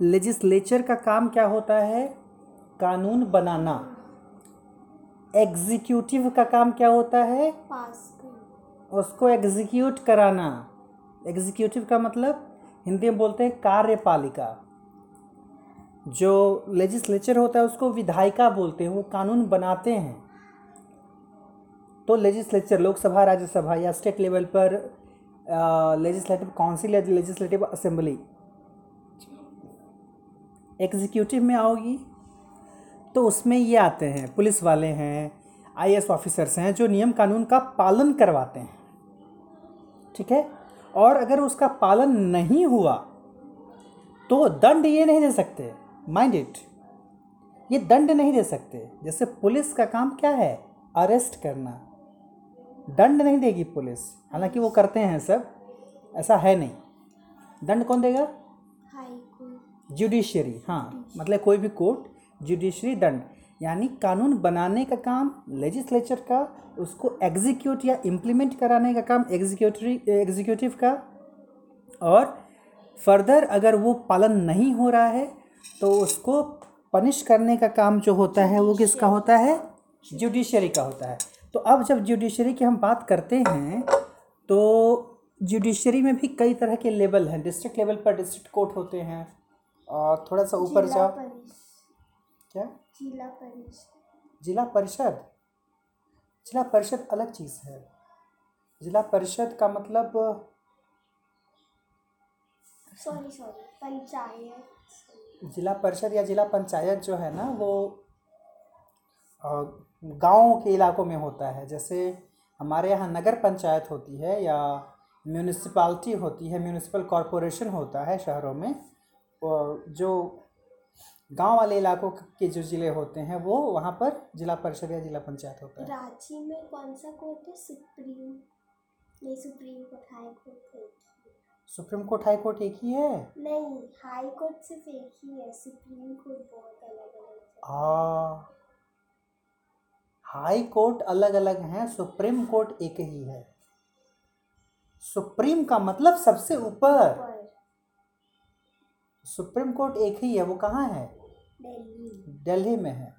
Legislature का काम क्या होता है? कानून बनाना। एग्जीक्यूटिव का काम क्या होता है? पास उसको एग्जीक्यूट कराना। एग्जीक्यूटिव का मतलब हिंदी में बोलते हैं कार्यपालिका। जो लेजिस्लेचर होता है उसको विधायिका बोलते हैं वो कानून बनाते हैं। तो लेजिस्लेचर लोकसभा राज्यसभा या स्टेट लेवल पर लेजिस्लेटिव काउंसिल या लेजिस्लेटिव असेंबली एग्जीक्यूटिव में आओगी। तो उसमें ये आते हैं, पुलिस वाले हैं, आईएएस ऑफिसर्स हैं जो नियम कानून का पालन करवाते हैं। ठीक है? और अगर उसका पालन नहीं हुआ तो दंड ये नहीं दे सकते। माइंड इट ये दंड नहीं दे सकते। जैसे पुलिस का काम क्या है? अरेस्ट करना। दंड नहीं देगी पुलिस। हालाँकि वो करते हैं सब, ऐसा है नहीं। दंड कौन देगा? जुडिशरी हाँ मतलब कोई भी कोर्ट जुडिशरी दंड, यानी कानून बनाने का काम लेजिस्लेचर का, उसको एग्जीक्यूट या इम्प्लीमेंट कराने का काम एग्जीक्यूटरी एग्जीक्यूटिव का, और फर्दर अगर वो पालन नहीं हो रहा है तो उसको पनिश करने का काम जो होता है, वो किसका होता है? जुडिशरी का होता है। तो अब जब जुडिशरी की हम बात करते हैं तो जुडिशरी में भी कई तरह के लेवल हैं डिस्ट्रिक्ट लेवल पर डिस्ट्रिक्ट कोर्ट होते हैं और थोड़ा सा ऊपर जाओ। क्या? जिला परिषद। जिला परिषद? जिला परिषद अलग चीज़ है। जिला परिषद का मतलब सॉरी सॉरी पंचायत। जिला परिषद या जिला पंचायत जो है ना वो गाँव के इलाकों में होता है। जैसे हमारे यहाँ नगर पंचायत होती है या म्यूनिसिपाल्टी होती है म्यूनिसिपल कॉरपोरेशन होता है शहरों में। जो गाँव वाले इलाकों के जो ज़िले होते हैं वो वहाँ पर जिला परिषद या जिला पंचायत होता है। रांची में कौन सा कोर्ट है? सुप्रीम। नहीं सुप्रीम कोर्ट हाई कोर्ट है। सुप्रीम कोर्ट हाई कोर्ट एक ही है? नहीं हाई कोर्ट सिर्फ़ एक ही है। सुप्रीम कोर्ट बहुत अलग अलग है। आ, हाई कोर्ट अलग अलग हैं सुप्रीम कोर्ट एक ही है। सुप्रीम का मतलब सबसे ऊपर। पर सुप्रीम कोर्ट एक ही है वो कहाँ है? दिल्ली। दिल्ली में है।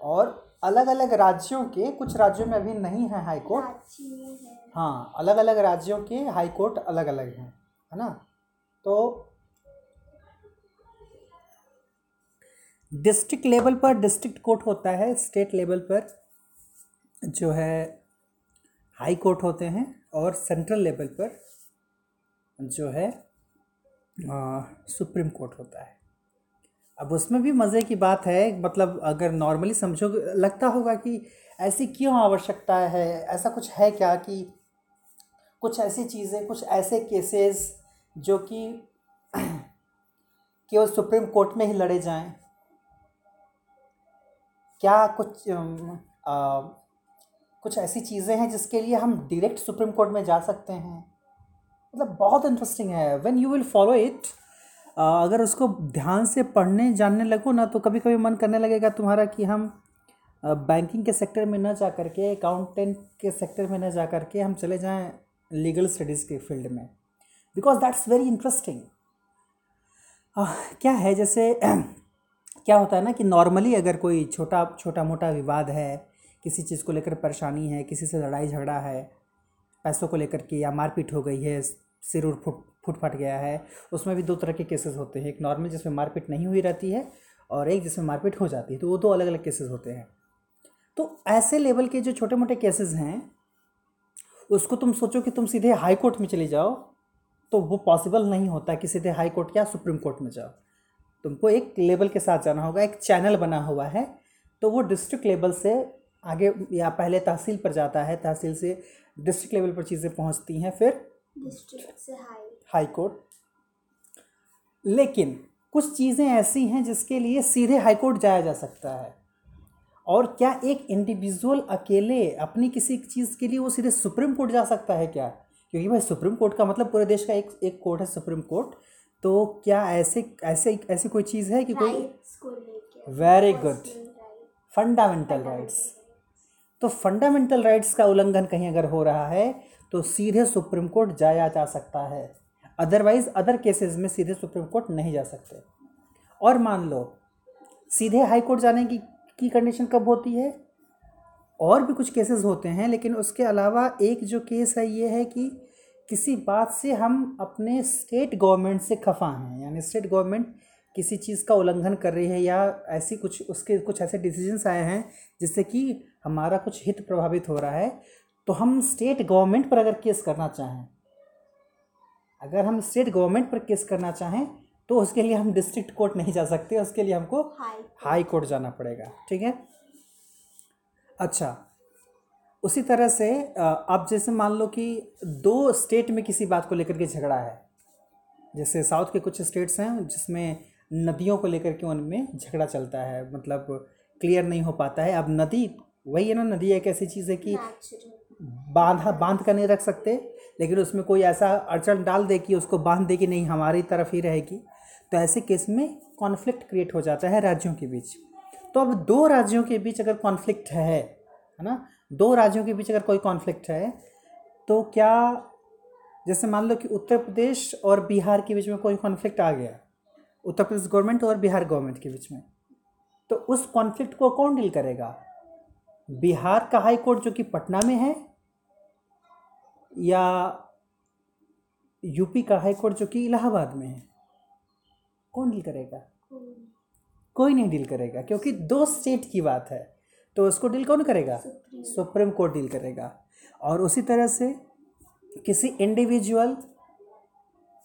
और अलग अलग राज्यों के कुछ राज्यों में अभी नहीं है हाई कोर्ट। है। हाँ अलग अलग राज्यों के हाई कोर्ट अलग अलग हैं है ना? तो डिस्ट्रिक्ट लेवल पर डिस्ट्रिक्ट कोर्ट होता है स्टेट लेवल पर जो है हाई कोर्ट होते हैं और सेंट्रल लेवल पर जो है सुप्रीम कोर्ट होता है। अब उसमें भी मज़े की बात है मतलब अगर नॉर्मली समझो लगता होगा कि ऐसी क्यों आवश्यकता है ऐसा कुछ है क्या कि कुछ ऐसी चीज़ें कुछ ऐसे केसेस जो कि केवल सुप्रीम कोर्ट में ही लड़े जाएँ। क्या कुछ आ, कुछ ऐसी चीज़ें हैं जिसके लिए हम डायरेक्ट सुप्रीम कोर्ट में जा सकते हैं? मतलब बहुत इंटरेस्टिंग है। When you will follow it अगर उसको ध्यान से पढ़ने, जानने लगो ना तो कभी कभी मन करने लगेगा तुम्हारा कि हम बैंकिंग के सेक्टर में न जा करके अकाउंटेंट के सेक्टर में न जा करके हम चले जाएँ लीगल स्टडीज़ के फ़ील्ड में। बिकॉज़ दैट्स वेरी इंटरेस्टिंग क्या है, जैसे क्या होता है ना कि नॉर्मली अगर कोई छोटा छोटा मोटा विवाद है, किसी चीज़ को लेकर परेशानी है, किसी से लड़ाई झगड़ा है पैसों को लेकर के या मारपीट हो गई है, सिर उर फुट फुट फट गया है, उसमें भी दो तरह के केसेस होते हैं। एक नॉर्मल जिसमें मारपीट नहीं हुई रहती है और एक जिसमें मारपीट हो जाती है तो वो दो अलग अलग केसेस होते हैं। तो ऐसे लेवल के जो छोटे मोटे केसेस हैं, उसको तुम सोचो कि तुम सीधे हाई कोर्ट में चले जाओ तो वो पॉसिबल नहीं होता कि सीधे हाई कोर्ट या सुप्रीम कोर्ट में जाओ। तुमको एक लेवल के साथ जाना होगा, एक चैनल बना हुआ है तो वो डिस्ट्रिक्ट लेवल से आगे या पहले तहसील पर जाता है, तहसील से डिस्ट्रिक्ट लेवल पर चीज़ें पहुँचती हैं फिर डिस्ट्रिक्ट हाई हाई कोर्ट लेकिन कुछ चीज़ें ऐसी हैं जिसके लिए सीधे हाई कोर्ट जाया जा सकता है। और क्या एक इंडिविजुअल अकेले अपनी किसी चीज़ के लिए वो सीधे सुप्रीम कोर्ट जा सकता है क्या? क्योंकि भाई सुप्रीम कोर्ट का मतलब पूरे देश का एक एक कोर्ट है सुप्रीम कोर्ट तो क्या ऐसे ऐसे ऐसी कोई चीज़ है कि कोई वेरी गुड फंडामेंटल राइट्स तो फंडामेंटल राइट्स का उल्लंघन कहीं अगर हो रहा है तो सीधे सुप्रीम कोर्ट जाया जा सकता है। अदरवाइज़ अदर केसेस में सीधे सुप्रीम कोर्ट नहीं जा सकते। और मान लो, सीधे हाई कोर्ट जाने की की कंडीशन कब होती है? और भी कुछ केसेस होते हैं, लेकिन उसके अलावा एक जो केस है, ये है कि किसी बात से हम अपने स्टेट गवर्नमेंट से खफा हैं। यानी स्टेट गवर्नमेंट किसी चीज़ का उल्लंघन कर रही है या ऐसी कुछ उसके कुछ ऐसे डिसीजंस आए हैं जिससे कि हमारा कुछ हित प्रभावित हो रहा है। तो हम स्टेट गवर्नमेंट पर अगर केस करना चाहें अगर हम स्टेट गवर्नमेंट पर केस करना चाहें तो उसके लिए हम डिस्ट्रिक्ट कोर्ट नहीं जा सकते उसके लिए हमको हाई कोर्ट जाना पड़ेगा ठीक है? अच्छा उसी तरह से अब जैसे मान लो कि दो स्टेट में किसी बात को लेकर के झगड़ा है जैसे साउथ के कुछ स्टेट्स हैं जिसमें नदियों को लेकर के उनमें झगड़ा चलता है मतलब क्लियर नहीं हो पाता है। अब नदी वही है ना नदी एक ऐसी चीज़ है कि बांधा बाँध कर नहीं रख सकते लेकिन उसमें कोई ऐसा अड़चन डाल दे कि उसको बाँध दे कि नहीं हमारी तरफ़ ही रहेगी। तो ऐसे केस में कॉन्फ्लिक्ट क्रिएट हो जाता है राज्यों के बीच। तो अब दो राज्यों के बीच अगर कॉन्फ्लिक्ट है है ना? दो राज्यों के बीच अगर कोई कॉन्फ्लिक्ट है तो क्या जैसे मान लो कि उत्तर प्रदेश और बिहार के बीच में कोई कॉन्फ्लिक्ट आ गया उत्तर प्रदेश गवर्नमेंट और बिहार गवर्नमेंट के बीच में। तो उस कॉन्फ्लिक्ट को कौन डील करेगा? बिहार का हाई कोर्ट जो कि पटना में है या यूपी का हाई कोर्ट जो कि इलाहाबाद में है? कौन डील करेगा? कोई नहीं डील करेगा क्योंकि दो स्टेट की बात है। तो उसको डील कौन करेगा? सुप्रीम कोर्ट डील करेगा। और उसी तरह से किसी इंडिविजुअल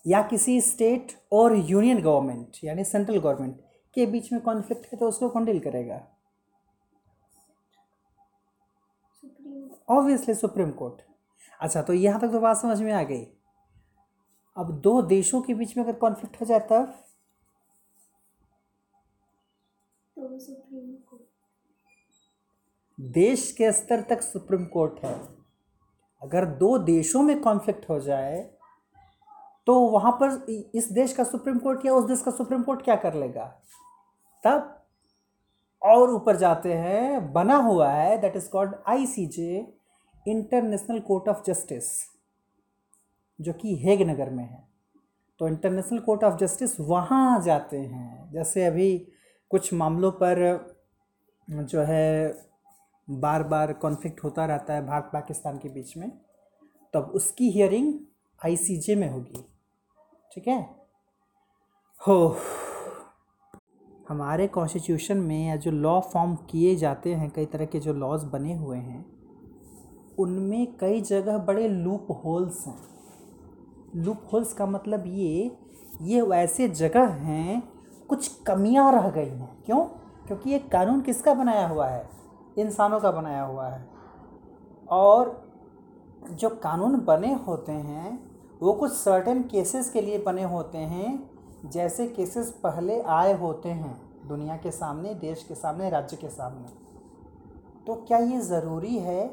या किसी स्टेट और यूनियन गवर्नमेंट यानी सेंट्रल गवर्नमेंट के बीच में कॉन्फ्लिक्ट है तो उसको कौन डील करेगा? Obviously supreme court. अच्छा तो यहाँ तक तो बात समझ में आ गई। अब दो देशों के बीच में अगर कॉन्फ्लिक्ट हो जाए तब? तो सुप्रीम को देश के स्तर तक सुप्रीम कोर्ट है। अगर दो देशों में कॉन्फ्लिक्ट हो जाए तो वहाँ पर इस देश का सुप्रीम कोर्ट या उस देश का सुप्रीम कोर्ट क्या कर लेगा? तब और ऊपर जाते हैं, बना हुआ है that is called I C J international court of justice जो कि हेग नगर में है। तो इंटरनेशनल कोर्ट ऑफ़ जस्टिस वहाँ जाते हैं। जैसे अभी कुछ मामलों पर जो है बार बार कॉन्फ्लिक्ट होता रहता है भारत पाकिस्तान के बीच में, तब उसकी हियरिंग आईसीजे में होगी। ठीक है? हो हमारे कॉन्स्टिट्यूशन में या जो लॉ फॉर्म किए जाते हैं, कई तरह के जो लॉज बने हुए हैं, उनमें कई जगह बड़े लूप होल्स हैं। लूप होल्स का मतलब ये ये वैसे जगह हैं, कुछ कमियाँ रह गई हैं। क्यों? क्योंकि ये कानून किसका बनाया हुआ है? इंसानों का बनाया हुआ है। और जो कानून बने होते हैं वो कुछ सर्टेन केसेस के लिए बने होते हैं, जैसे केसेस पहले आए होते हैं, दुनिया के सामने, देश के सामने, राज्य के सामने। तो क्या ये ज़रूरी है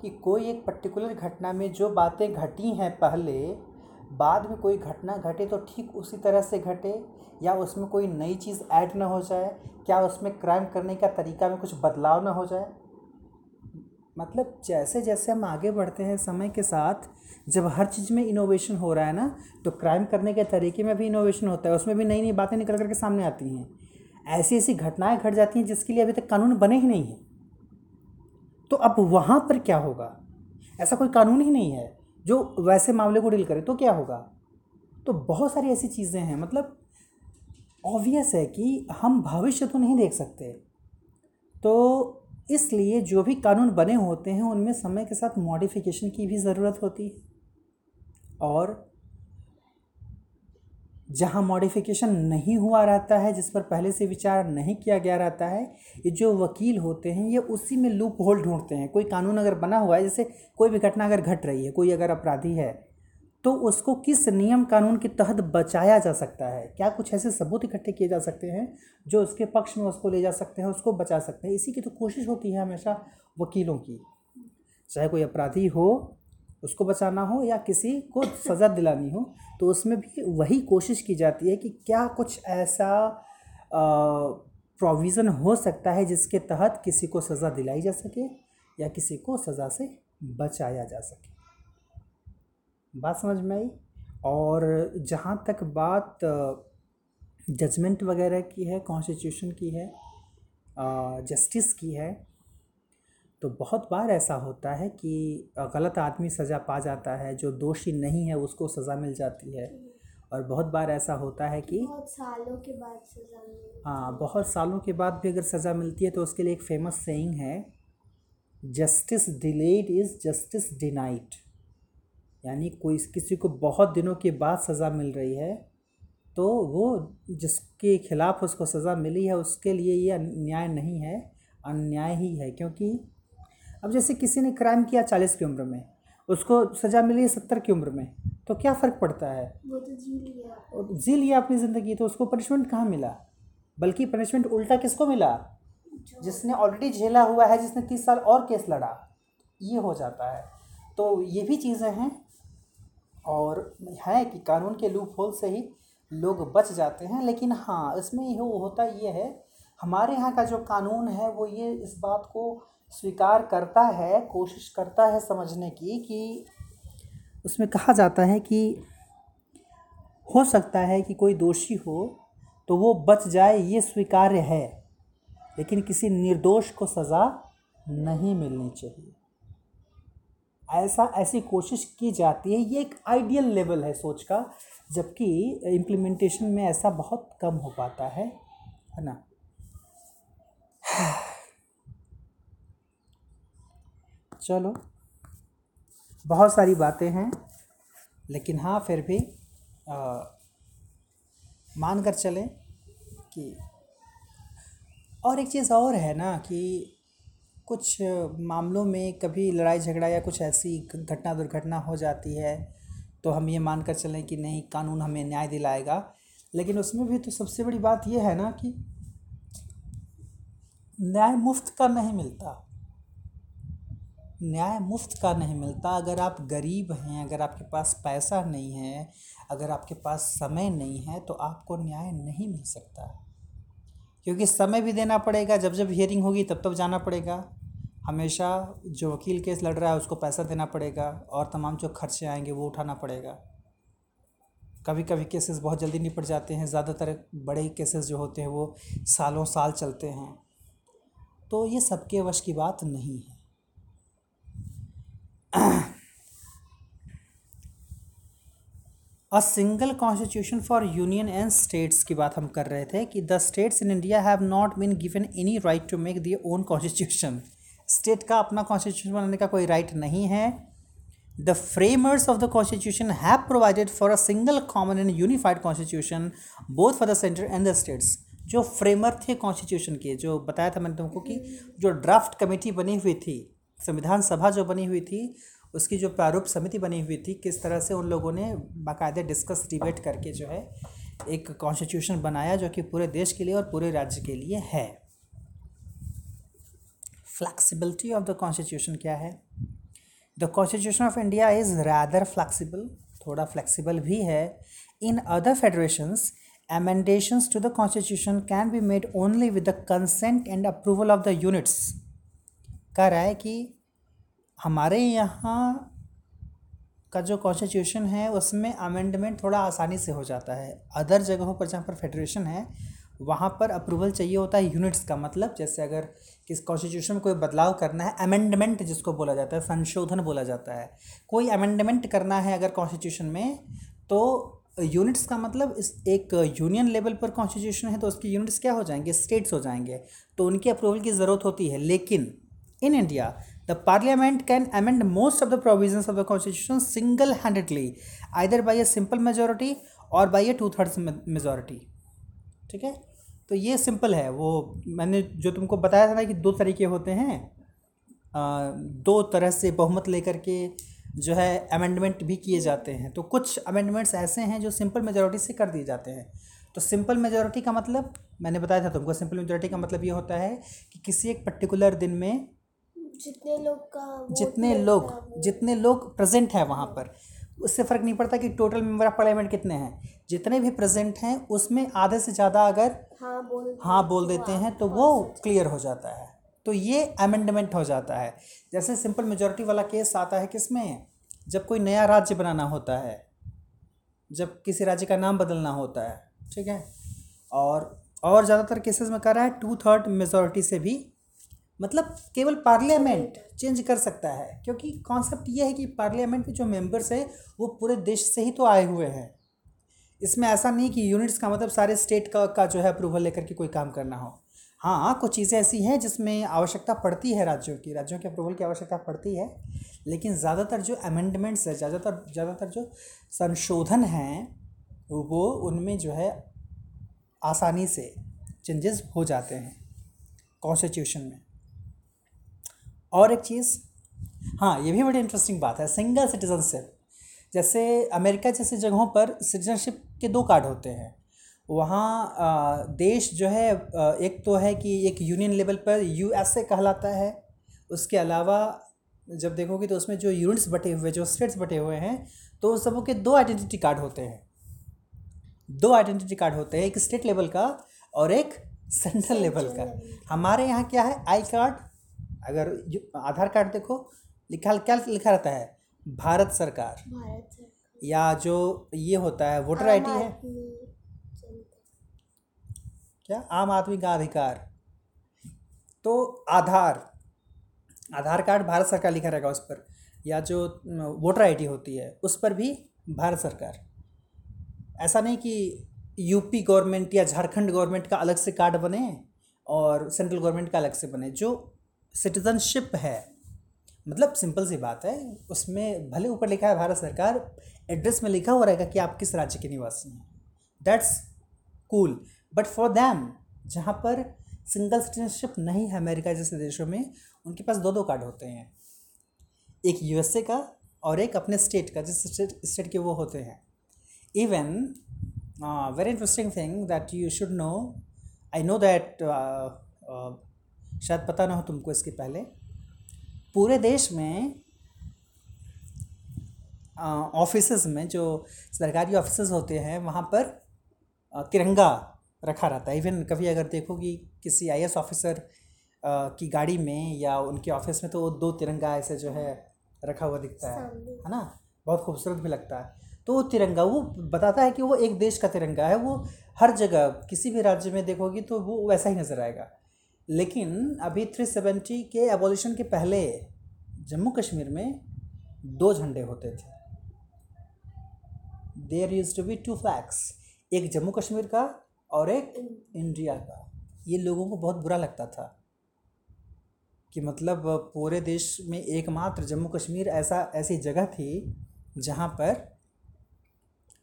कि कोई एक पर्टिकुलर घटना में जो बातें घटी हैं पहले, बाद में कोई घटना घटे तो ठीक उसी तरह से घटे? या उसमें कोई नई चीज़ ऐड ना हो जाए? क्या उसमें क्राइम करने का तरीका में कुछ बदलाव ना हो जाए? मतलब जैसे जैसे हम आगे बढ़ते हैं समय के साथ, जब हर चीज़ में इनोवेशन हो रहा है ना तो क्राइम करने के तरीके में भी इनोवेशन होता है, उसमें भी नई नई बातें निकल करके सामने आती हैं। ऐसी ऐसी घटनाएँ घट जाती हैं जिसके लिए अभी तक कानून बने ही नहीं हैं। तो अब वहाँ पर क्या होगा? ऐसा कोई कानून ही नहीं है जो वैसे मामले को डील करे तो क्या होगा? तो बहुत सारी ऐसी चीज़ें हैं मतलब ऑब्वियस है कि हम भविष्य तो नहीं देख सकते। तो इसलिए जो भी कानून बने होते हैं, उनमें समय के साथ मॉडिफिकेशन की भी ज़रूरत होती है। और जहाँ मॉडिफिकेशन नहीं हुआ रहता है, जिस पर पहले से विचार नहीं किया गया रहता है, ये जो वकील होते हैं, ये उसी में लूप होल ढूंढते हैं। कोई कानून अगर बना हुआ है, जैसे कोई भी घटना अगर घट रही है, कोई अगर अपराधी है तो उसको किस नियम कानून के तहत बचाया जा सकता है? क्या कुछ ऐसे सबूत इकट्ठे किए जा सकते हैं जो उसके पक्ष में उसको ले जा सकते हैं, उसको बचा सकते हैं? इसी की तो कोशिश होती है हमेशा वकीलों की। चाहे कोई अपराधी हो, उसको बचाना हो या किसी को सज़ा दिलानी हो तो उसमें भी वही कोशिश की जाती है कि क्या कुछ ऐसा प्रोविज़न हो सकता है जिसके तहत किसी को सज़ा दिलाई जा सके या किसी को सज़ा से बचाया जा सके। बात समझ में आई? और जहाँ तक बात जजमेंट वगैरह की है कॉन्स्टिट्यूशन की है जस्टिस की है तो बहुत बार ऐसा होता है कि गलत आदमी सज़ा पा जाता है जो दोषी नहीं है उसको सज़ा मिल जाती है। और बहुत बार ऐसा होता है कि बहुत सालों के बाद सजा हाँ बहुत सालों के बाद भी अगर सज़ा मिलती है तो उसके लिए एक फ़ेमस सेइंग है justice delayed is justice denied यानी कोई किसी को बहुत दिनों के बाद सज़ा मिल रही है तो वो जिसके खिलाफ उसको सज़ा मिली है उसके लिए ये न्याय नहीं है अन्याय ही है। क्योंकि अब जैसे किसी ने क्राइम किया चालीस की उम्र में उसको सज़ा मिली है सत्तर की उम्र में तो क्या फ़र्क पड़ता है? वो तो जी लिया। जी लिया अपनी ज़िंदगी तो उसको पनिशमेंट कहाँ मिला? बल्कि पनिशमेंट उल्टा किसको मिला? जिसने ऑलरेडी झेला हुआ है जिसने तीस साल और केस लड़ा ये हो जाता है। तो ये भी चीज़ें हैं और है कि कानून के लूप होल से ही लोग बच जाते हैं, लेकिन हाँ इसमें ये होता ये है, हमारे यहाँ का जो कानून है, वो ये इस बात को स्वीकार करता है, कोशिश करता है समझने की कि उसमें कहा जाता है कि हो सकता है कि कोई दोषी हो तो वो बच जाए, ये स्वीकार्य है, लेकिन किसी निर्दोष को सज़ा नहीं मिलनी चाहिए। ऐसा, ऐसी कोशिश की जाती है। ये एक आइडियल लेवल है सोच का, जबकि इम्प्लीमेंटेशन में ऐसा बहुत कम हो पाता है है ना? चलो, बहुत सारी बातें हैं, लेकिन हाँ फिर भी मान कर चलें कि, और एक चीज़ और है ना कि कुछ मामलों में कभी लड़ाई झगड़ा या कुछ ऐसी घटना दुर्घटना हो जाती है तो हम ये मान कर चलें कि नहीं, कानून हमें न्याय दिलाएगा। लेकिन उसमें भी तो सबसे बड़ी बात यह है ना कि न्याय मुफ़्त का नहीं मिलता। न्याय मुफ़्त का नहीं मिलता। अगर आप गरीब हैं, अगर आपके पास पैसा नहीं है, अगर आपके पास समय नहीं है तो आपको न्याय नहीं मिल सकता। क्योंकि समय भी देना पड़ेगा। जब जब हियरिंग होगी तब तब जाना पड़ेगा। हमेशा जो वकील केस लड़ रहा है, उसको पैसा देना पड़ेगा और तमाम जो खर्चे आएँगे, वो उठाना पड़ेगा। कभी कभी केसेस बहुत जल्दी निपट जाते हैं, ज़्यादातर बड़े केसेस जो होते हैं, वो सालों साल चलते हैं। तो ये सबके वश की बात नहीं है। A single constitution for union and states की बात हम कर रहे थे कि the states in India have not been given any right to make their own constitution state का अपना कॉन्स्टिट्यूशन बनाने का कोई राइट नहीं है। The framers of the constitution have provided for a single common and unified constitution both for the centre and the states जो framer थे constitution के, जो बताया था मैंने तुमको कि जो ड्राफ्ट कमेटी बनी हुई थी, संविधान सभा जो बनी हुई थी, उसकी जो प्रारूप समिति बनी हुई थी, किस तरह से उन लोगों ने बाकायदे डिस्कस डिबेट करके जो है, एक कॉन्स्टिट्यूशन बनाया जो कि पूरे देश के लिए और पूरे राज्य के लिए है। फ्लैक्सिबिलिटी ऑफ़ द कॉन्स्टिट्यूशन क्या है? The constitution of India is rather flexible थोड़ा फ्लैक्सिबल भी है। In other federations amendments to the constitution can be made only with the consent and approval of the units कह रहा है कि हमारे यहाँ का जो कॉन्स्टिट्यूशन है, उसमें अमेंडमेंट थोड़ा आसानी से हो जाता है। अदर जगहों पर जहाँ पर फेडरेशन है, वहाँ पर अप्रूवल चाहिए होता है यूनिट्स का मतलब। जैसे अगर किस कॉन्स्टिट्यूशन में कोई बदलाव करना है अमेंडमेंट जिसको बोला जाता है, संशोधन बोला जाता है। कोई अमेंडमेंट करना है अगर कॉन्स्टिट्यूशन में तो यूनिट्स का मतलब इस एक यूनियन लेवल पर कॉन्स्टिट्यूशन है तो उसके यूनिट्स क्या हो जाएँगे? स्टेट्स हो जाएँगे। तो उनके अप्रूवल की ज़रूरत होती है। लेकिन in India The parliament can amend most of the provisions of the constitution single handedly either by a simple majority और by a two thirds majority ठीक है? तो ये सिंपल है। वो मैंने जो तुमको बताया था ना कि दो तरीके होते हैं आ, दो तरह से बहुमत लेकर के जो है अमेंडमेंट भी किए जाते हैं। तो कुछ अमेंडमेंट्स ऐसे हैं जो सिंपल मेजोरिटी से कर दिए जाते हैं। तो सिंपल मेजोरिटी का मतलब मैंने बताया था तुमको सिंपल मेजोरिटी का मतलब ये होता है कि किसी एक पर्टिकुलर दिन में जितने लोग का जितने लोग जितने लोग प्रेजेंट हैं वहाँ पर उससे फ़र्क नहीं पड़ता कि टोटल मेंबर ऑफ़ पार्लियामेंट कितने हैं। जितने भी प्रेजेंट हैं उसमें आधे से ज़्यादा अगर हाँ बोल हाँ बोल देते हैं तो वो क्लियर हो जाता है। तो ये अमेंडमेंट हो जाता है। जैसे सिंपल मेजोरिटी वाला केस आता है किसमें जब कोई नया राज्य बनाना होता है जब किसी राज्य का नाम बदलना होता है ठीक है? और और ज़्यादातर केसेस में कर रहा है टू थर्ड मेजोरिटी से भी मतलब केवल पार्लियामेंट चेंज कर सकता है, क्योंकि कॉन्सेप्ट ये है कि पार्लियामेंट के जो मेंबर्स हैं, वो पूरे देश से ही तो आए हुए हैं। इसमें ऐसा नहीं कि यूनिट्स का मतलब सारे स्टेट का का जो है अप्रूवल लेकर के कोई काम करना हो। हाँ कुछ चीज़ें ऐसी हैं जिसमें आवश्यकता पड़ती है राज्यों की, राज्यों के अप्रूवल की आवश्यकता पड़ती है, लेकिन ज़्यादातर जो अमेंडमेंट्स है, ज़्यादातर ज़्यादातर जो संशोधन हैं, वो उनमें जो है आसानी से चेंजेस हो जाते हैं कॉन्स्टिट्यूशन में। और एक चीज़ हाँ ये भी बड़ी इंटरेस्टिंग बात है सिंगल सिटीजनशिप जैसे अमेरिका जैसे जगहों पर सिटीजनशिप के दो कार्ड होते हैं। वहाँ देश जो है एक तो है कि एक यूनियन लेवल पर यूएसए कहलाता है। उसके अलावा जब देखोगे तो उसमें जो यूनिट्स बटे हुए जो स्टेट्स बटे हुए हैं तो उन सबों के दो आइडेंटिटी कार्ड होते हैं। दो आइडेंटिटी कार्ड होते हैं एक स्टेट लेवल का और एक सेंट्रल लेवल का। हमारे यहाँ क्या है? आई कार्ड अगर आधार कार्ड देखो लिखा क्या लिखा रहता है? भारत सरकार। भारत सरकार। या जो ये होता है वोटर आईडी है? क्या? आम आदमी का अधिकार। तो आधार आधार कार्ड भारत सरकार लिखा रहेगा उस पर। या जो वोटर आईडी होती है उस पर भी भारत सरकार। ऐसा नहीं कि यूपी गवर्नमेंट या झारखंड गवर्नमेंट का अलग से कार्ड बने और सेंट्रल गवर्नमेंट का अलग से बने। जो सिटीजनशिप है। मतलब सिंपल सी बात है, उसमें भले ऊपर लिखा है भारत सरकार, एड्रेस में लिखा हुआ रहेगा कि आप किस राज्य के निवासी हैं। That's cool but for them जहाँ पर सिंगल सिटीजनशिप नहीं है अमेरिका जैसे देशों में, उनके पास दो दो कार्ड होते हैं। एक यूएसए का और एक अपने स्टेट का, जिस स्टेट स्टेट के वो होते हैं। Even very interesting thing that you should know I know that शायद पता ना हो तुमको इसके पहले। पूरे देश में ऑफ़िस में जो सरकारी ऑफ़िस होते हैं वहाँ पर तिरंगा रखा रहता है। इवन कभी अगर देखो कि किसी आई ऑफिसर की गाड़ी में या उनके ऑफ़िस में तो वो दो तिरंगा ऐसे जो है रखा हुआ दिखता है है ना? बहुत खूबसूरत भी लगता है। तो वो तिरंगा वो बताता है कि वो एक देश का तिरंगा है। वो हर जगह किसी भी राज्य में देखोगी तो वो वैसा ही नज़र आएगा। लेकिन अभी थ्री सेवेंटी के एबोलिशन के पहले जम्मू कश्मीर में दो झंडे होते थे। There use to be two flags एक जम्मू कश्मीर का और एक इंडिया का। ये लोगों को बहुत बुरा लगता था कि मतलब पूरे देश में एकमात्र जम्मू कश्मीर ऐसा, ऐसी जगह थी जहाँ पर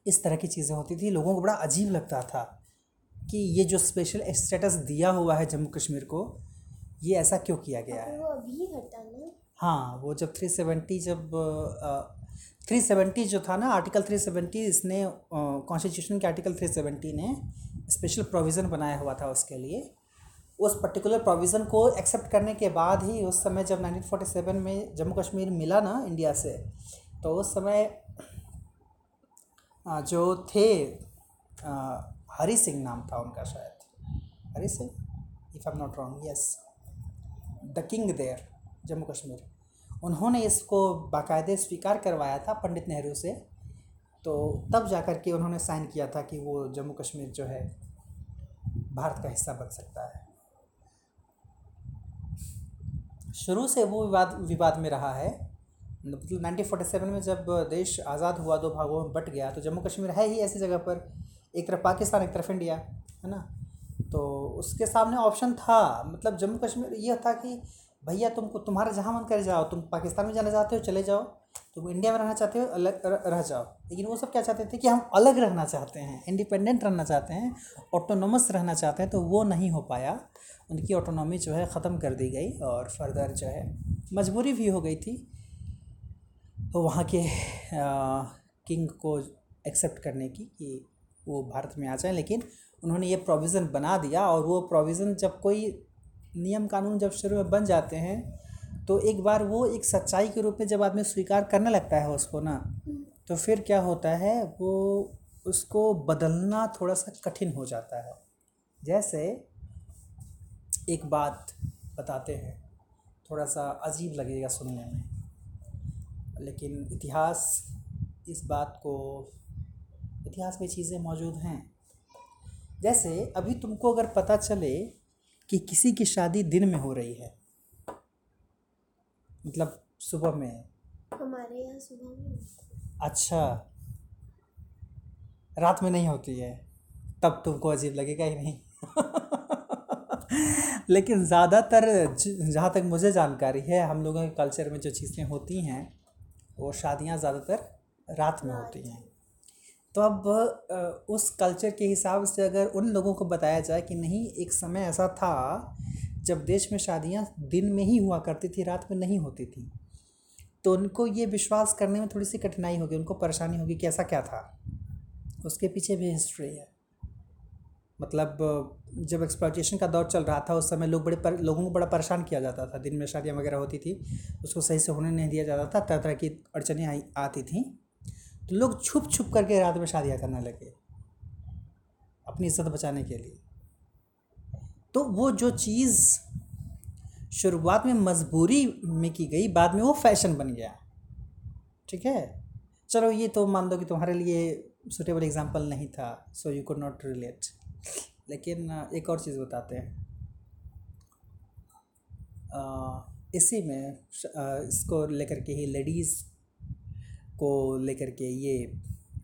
इस तरह की चीज़ें होती थी। लोगों को बड़ा अजीब लगता था। कि ये जो स्पेशल स्टेटस दिया हुआ है जम्मू कश्मीर को ये ऐसा क्यों किया गया है? वो अभी हटा ना हाँ वो जब थ्री सेवेंटी जब थ्री सेवेंटी जो था ना आर्टिकल थ्री सेवेंटी इसने कॉन्स्टिट्यूशन के आर्टिकल थ्री सेवेंटी ने स्पेशल प्रोविज़न बनाया हुआ था उसके लिए। उस पर्टिकुलर प्रोविज़न को एक्सेप्ट करने के बाद ही उस समय जब 1947 में जम्मू कश्मीर मिला ना इंडिया से तो उस समय जो थे हरी सिंह नाम था उनका शायद। Hari Singh if I am not wrong yes the king there Jammu Kashmir. उन्होंने इसको बाकायदे स्वीकार करवाया था पंडित नेहरू से। तो तब जा कर के उन्होंने साइन किया था कि वो जम्मू कश्मीर जो है, भारत का हिस्सा बन सकता है। शुरू से वो विवाद विवाद में रहा है। मतलब नाइनटीन फोर्टी सेवन में जब देश आज़ाद हुआ, दो भागों में बट गया तो जम्मू कश्मीर है ही ऐसी जगह पर। एक तरफ़ पाकिस्तान एक तरफ़ इंडिया है ना? तो उसके सामने ऑप्शन था। मतलब जम्मू कश्मीर ये था कि भैया तुमको तुम्हारा जहाँ मन कर जाओ तुम पाकिस्तान में जाना चाहते हो चले जाओ। तुम इंडिया में रहना चाहते हो अलग रह जाओ। लेकिन वो सब क्या चाहते थे कि हम अलग रहना चाहते हैं इंडिपेंडेंट रहना चाहते हैं ऑटोनोमस रहना चाहते हैं तो वो नहीं हो पाया। उनकी ऑटोनॉमी जो है ख़त्म कर दी गई और फर्दर जो है मजबूरी भी हो गई थी। तो वहाँ के आ, किंग को एक्सेप्ट करने की कि वो भारत में आ जाए, लेकिन उन्होंने ये प्रोविज़न बना दिया और वो प्रोविज़न जब कोई नियम कानून जब शुरू में बन जाते हैं तो एक बार वो एक सच्चाई के रूप में जब आदमी स्वीकार करने लगता है उसको ना तो फिर क्या होता है, वो उसको बदलना थोड़ा सा कठिन हो जाता है। जैसे एक बात बताते हैं, थोड़ा सा अजीब लगेगा सुनने में, लेकिन इतिहास इस बात को इतिहास में चीज़ें मौजूद हैं। जैसे अभी तुमको अगर पता चले कि किसी की शादी दिन में हो रही है मतलब सुबह में। हमारे यहाँ सुबह में अच्छा। रात में नहीं होती है। तब तुमको अजीब लगेगा ही नहीं। लेकिन ज़्यादातर जहाँ तक मुझे जानकारी है हम लोगों के कल्चर में जो चीज़ें होती हैं वो शादियाँ ज़्यादातर रात में होती हैं। तो अब उस कल्चर के हिसाब से अगर उन लोगों को बताया जाए कि नहीं एक समय ऐसा था जब देश में शादियाँ दिन में ही हुआ करती थी रात में नहीं होती थी। तो उनको ये विश्वास करने में थोड़ी सी कठिनाई होगी उनको परेशानी होगी कि ऐसा क्या था। उसके पीछे भी हिस्ट्री है। मतलब जब एक्सप्लॉयटेशन का दौर चल रहा था उस समय लोग बड़े पर, लोगों को बड़ा परेशान किया जाता था। दिन में शादियाँ वगैरह होती थी उसको सही से होने नहीं दिया जाता था तरह तरह की अड़चनें आती थी। तो लोग छुप छुप करके रात में शादियाँ करने लगे, अपनी इज़्ज़त बचाने के लिए। तो वो जो चीज़ शुरुआत में मजबूरी में की गई, बाद में वो फ़ैशन बन गया। ठीक है? चलो ये तो मान लो कि तुम्हारे लिए सुटेबल एग्जांपल नहीं था so you could not relate लेकिन, एक और चीज़ बताते हैं। इसी में इसको लेकर के ही लेडीज़ को लेकर के ये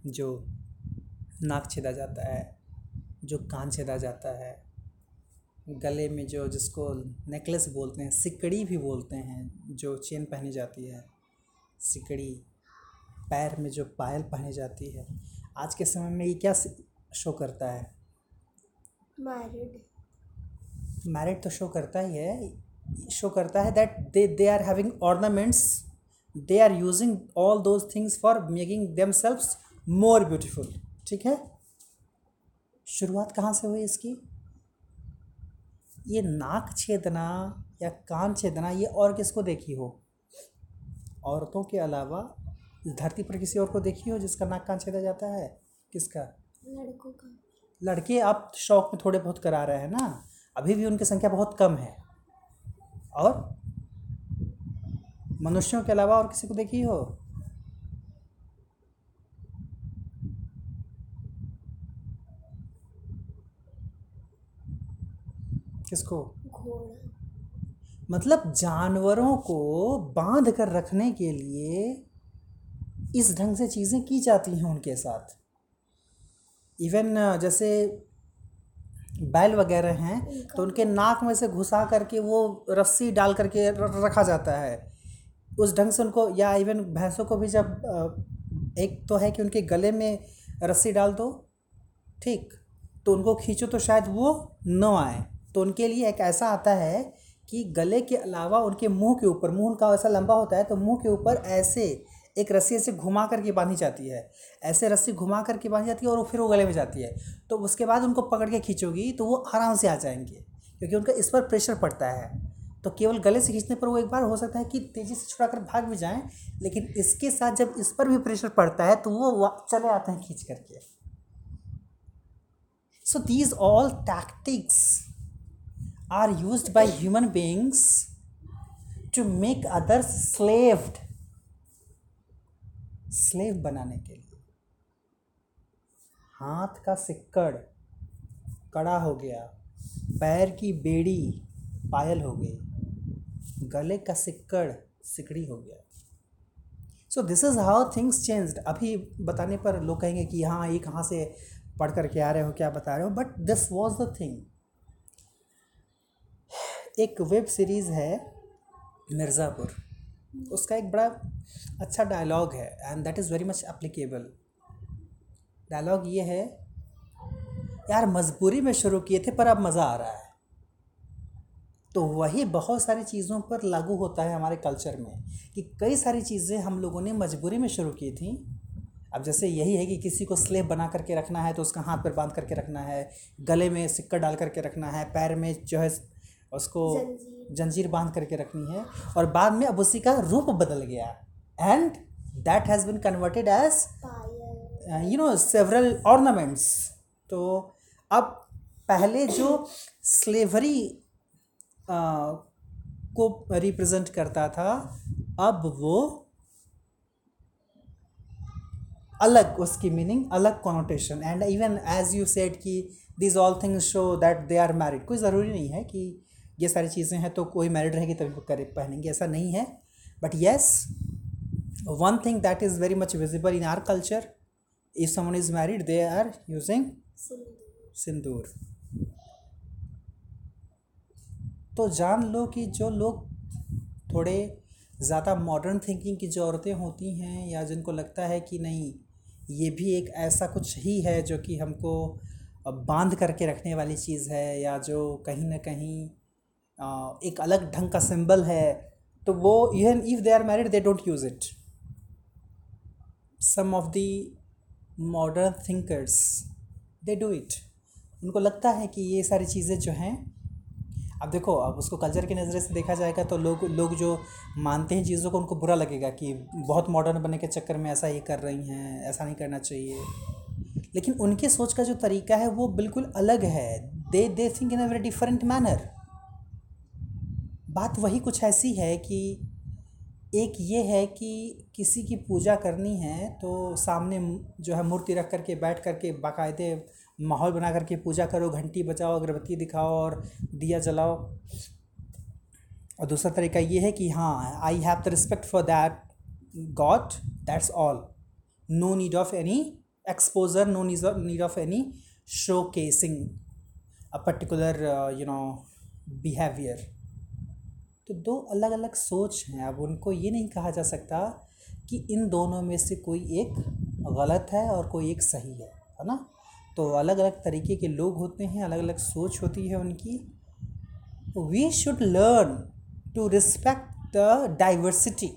जो नाक छेदा जाता है जो कान छेदा जाता है गले में जो जिसको नेकलेस बोलते हैं सिकड़ी भी बोलते हैं जो चेन पहनी जाती है सिकड़ी पैर में जो पायल पहनी जाती है आज के समय में ये क्या शो करता है? मैरिड मैरिड तो शो करता ही है शो करता है that they they are having ornaments they are using all those things for making themselves more beautiful ठीक है? शुरुआत कहाँ से हुई इसकी? ये नाक छेदना या कान छेदना ये और किसको देखी हो? औरतों के अलावा इस धरती पर किसी और को देखी हो जिसका नाक कान छेदा जाता है? किसका? लड़कों का। लड़के आप शौक में थोड़े बहुत करा रहे हैं ना? अभी भी उनकी संख्या बहुत कम है। और मनुष्यों के अलावा और किसी को देखी हो? किसको? मतलब जानवरों को बाँध कर रखने के लिए इस ढंग से चीज़ें की जाती हैं उनके साथ। इवन जैसे बैल वगैरह हैं तो उनके नाक में से घुसा करके वो रस्सी डाल करके रखा जाता है। उस ढंग से उनको, या इवन भैंसों को भी जब एक तो है कि उनके गले में रस्सी डाल दो, ठीक तो उनको खींचो तो शायद वो न आए। तो उनके लिए एक ऐसा आता है कि गले के अलावा उनके मुँह के ऊपर, मुँह उनका ऐसा लंबा होता है तो मुँह के ऊपर ऐसे, एक रस्सी ऐसे घुमा करके बांधी जाती है। ऐसे रस्सी घुमा करके बांधी जाती है और वो फिर वो गले में जाती है। तो उसके बाद उनको पकड़ के खींचोगी तो वो आराम से आ जाएँगे, क्योंकि उनका इस पर प्रेशर पड़ता है। तो केवल गले से खींचने पर वो एक बार हो सकता है कि तेज़ी से छुड़ा कर भाग भी जाएँ, लेकिन इसके साथ जब इस पर भी प्रेशर पड़ता है तो वो चले आते हैं खींच करके so these all tactics are use by human beings to make others slaved. Slave बनाने के लिए हाथ का सिक्कड़ कड़ा हो गया, पैर की बेड़ी पायल हो गई गले का सिक्कड़ सिकड़ी हो गया। So this is how things changed अभी बताने पर लोग कहेंगे कि हाँ ये कहाँ से पढ़ करके आ रहे हो, क्या बता रहे हो? But this was the thing एक वेब सीरीज़ है, मिर्ज़ापुर। उसका एक बड़ा अच्छा डायलॉग है and that is very much applicable dialogue ये है, यार, मजबूरी में शुरू किए थे, पर अब मज़ा आ रहा है। तो वही बहुत सारी चीज़ों पर लागू होता है हमारे कल्चर में कि कई सारी चीज़ें हम लोगों ने मजबूरी में शुरू की थी। अब जैसे यही है कि किसी को स्लेब बना करके रखना है तो उसका हाथ पर बाँध करके रखना है गले में सिक्का डाल करके रखना है पैर में जो है उसको जंजीर। जंजीर बाँध करके रखनी है और बाद में अब उसी का रूप बदल गया। And that has been converted as you know several ornaments तो अब पहले जो स्लेवरी को रिप्रेजेंट करता था अब वो अलग उसकी मीनिंग अलग connotation and even as you said कि these all things show that they are married कोई ज़रूरी नहीं है कि ये सारी चीज़ें हैं तो कोई मैरिड रहेगी तभी वो करे पहनेंगे ऐसा नहीं है. But yes one thing that is very much visible in our culture if someone is married they are using sindoor. तो जान लो कि जो लोग थोड़े ज़्यादा मॉडर्न थिंकिंग की जो औरतें होती हैं या जिनको लगता है कि नहीं, ये भी एक ऐसा कुछ ही है जो कि हमको बाँध करके रखने वाली चीज़ है या जो कहीं ना कहीं एक अलग ढंग का सिंबल है तो वो even if they are married they don't use it some of the modern thinkers they do it उनको लगता है कि ये सारी चीज़ें जो हैं अब देखो, अब उसको कल्चर की नज़र से देखा जाएगा तो लोग लोग जो मानते हैं चीज़ों को, उनको बुरा लगेगा कि बहुत मॉडर्न बनने के चक्कर में ऐसा ही कर रही हैं, ऐसा नहीं करना चाहिए। लेकिन उनके सोच का जो तरीका है, वो बिल्कुल अलग है। They they think in a very different manner बात वही कुछ ऐसी है कि एक ये है कि किसी की पूजा करनी है तो सामने जो है मूर्ति रख करके, बैठ करके बाकायदे माहौल बना करके पूजा करो, घंटी बजाओ, अगरबत्ती दिखाओ और दिया जलाओ। और दूसरा तरीका ये है कि हाँ I have the respect for that god that's all no need of any exposure no need of any showcasing a particular you know behaviour तो दो अलग अलग सोच हैं, अब उनको ये नहीं कहा जा सकता कि इन दोनों में से कोई एक गलत है और कोई एक सही है है ना? तो अलग अलग तरीके के लोग होते हैं अलग अलग सोच होती है उनकी। We should learn to respect the diversity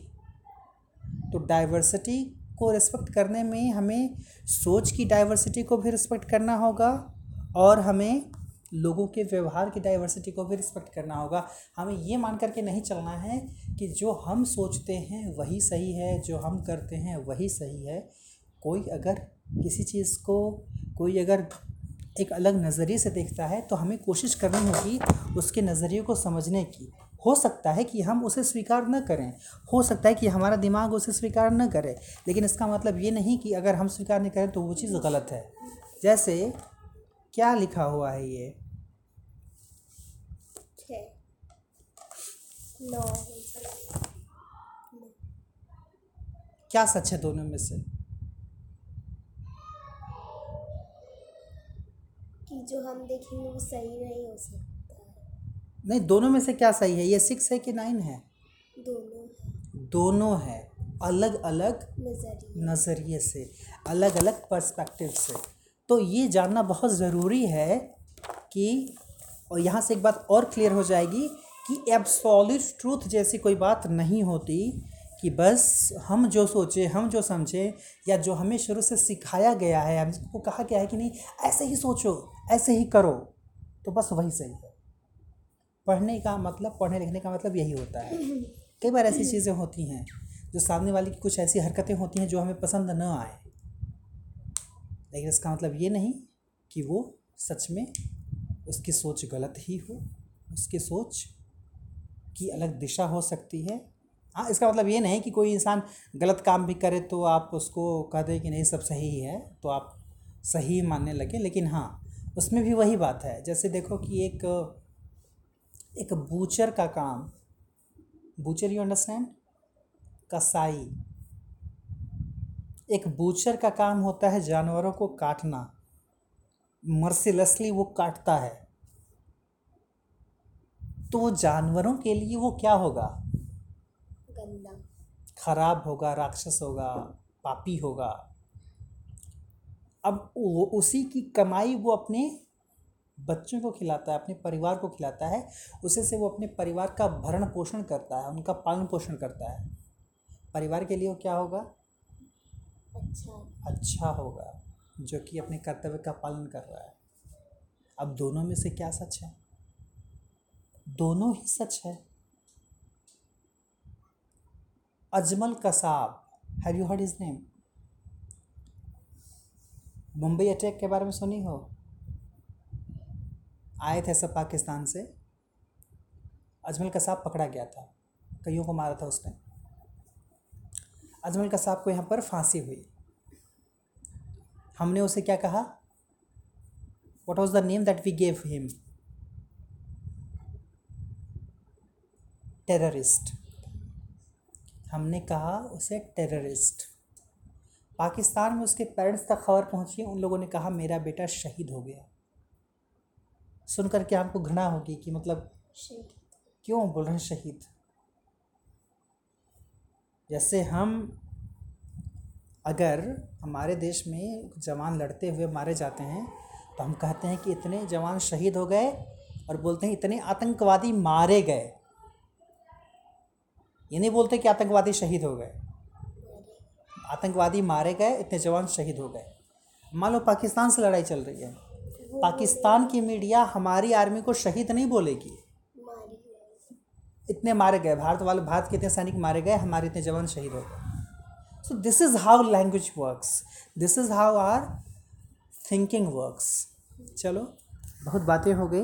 तो डाइवर्सिटी को रिस्पेक्ट करने में हमें सोच की डाइवर्सिटी को भी रिस्पेक्ट करना होगा और हमें लोगों के व्यवहार की डाइवर्सिटी को भी रिस्पेक्ट करना होगा। हमें ये मान करके नहीं चलना है कि जो हम सोचते हैं वही सही है, जो हम करते हैं वही सही है। कोई अगर किसी चीज़ को कोई अगर एक अलग नज़रिए से देखता है तो हमें कोशिश करनी होगी उसके नज़रिए को समझने की। हो सकता है कि हम उसे स्वीकार न करें। हो सकता है कि हमारा दिमाग उसे स्वीकार न करे। लेकिन इसका मतलब ये नहीं कि अगर हम स्वीकार नहीं करें तो वो चीज़ गलत है। जैसे क्या लिखा हुआ है ये? क्या सच है दोनों में से? जो हम देखेंगे वो सही नहीं हो सकता है। नहीं दोनों में से क्या सही है? ये सिक्स है कि नाइन है? दोनों दोनों है। अलग अलग नज़रिए। नज़रिए से अलग अलग पर्सपेक्टिव से। तो ये जानना बहुत ज़रूरी है कि और यहाँ से एक बात और क्लियर हो जाएगी कि एब्सोल्यूट ट्रूथ जैसी कोई बात नहीं होती कि बस हम जो सोचे, हम जो समझे या जो हमें शुरू से सिखाया गया है हमको कहा गया है कि नहीं, ऐसे ही सोचो, ऐसे ही करो तो बस वही सही है। पढ़ने का मतलब पढ़ने लिखने का मतलब यही होता है। कई बार ऐसी चीज़ें होती हैं जो सामने वाले की कुछ ऐसी हरकतें होती हैं जो हमें पसंद न आए। लेकिन इसका मतलब ये नहीं कि वो सच में उसकी सोच गलत ही हो, उसकी सोच की अलग दिशा हो सकती है हाँ इसका मतलब ये नहीं कि कोई इंसान गलत काम भी करे तो आप उसको कह दें कि नहीं, सब सही है तो आप सही मानने लगे। लेकिन हाँ उसमें भी वही बात है। जैसे देखो कि एक एक बूचर का काम, बूचर यू अंडरस्टैंड? कसाई। एक बूचर का काम होता है जानवरों को काटना। मर्सिलसली वो काटता है। तो वो जानवरों के लिए वो क्या होगा? खराब होगा राक्षस होगा पापी होगा। अब वो उसी की कमाई वो अपने बच्चों को खिलाता है अपने परिवार को खिलाता है उसे से वो अपने परिवार का भरण पोषण करता है उनका पालन पोषण करता है। परिवार के लिए वो क्या होगा? अच्छा। अच्छा होगा जो कि अपने कर्तव्य का पालन कर रहा है। अब दोनों में से क्या सच है? दोनों ही सच है। Ajmal Kasab have you heard his name Mumbai attack के बारे में सुनी हो? आए थे सब पाकिस्तान से। अजमल कसाब पकड़ा गया था। कईयों को मारा था उसने। अजमल कसाब को यहाँ पर फांसी हुई। हमने उसे क्या कहा? What was the name that we gave him terrorist हमने कहा उसे टेररिस्ट पाकिस्तान में उसके पेरेंट्स तक खबर पहुँची उन लोगों ने कहा मेरा बेटा शहीद हो गया। सुनकर के हमको घृणा होगी कि मतलब क्यों बोल रहे हैं शहीद? जैसे हम अगर हमारे देश में जवान लड़ते हुए मारे जाते हैं तो हम कहते हैं कि इतने जवान शहीद हो गए और बोलते हैं इतने आतंकवादी मारे गए। ये नहीं बोलते कि आतंकवादी शहीद हो गए। आतंकवादी मारे गए, इतने जवान शहीद हो गए। मान लो पाकिस्तान से लड़ाई चल रही है। पाकिस्तान की मीडिया हमारी आर्मी को शहीद नहीं बोलेगी। इतने मारे गए, भारत वाले, भारत के इतने सैनिक मारे गए, हमारे इतने जवान शहीद हो गए। So this is how language works this is how our thinking works चलो, बहुत बातें हो गई।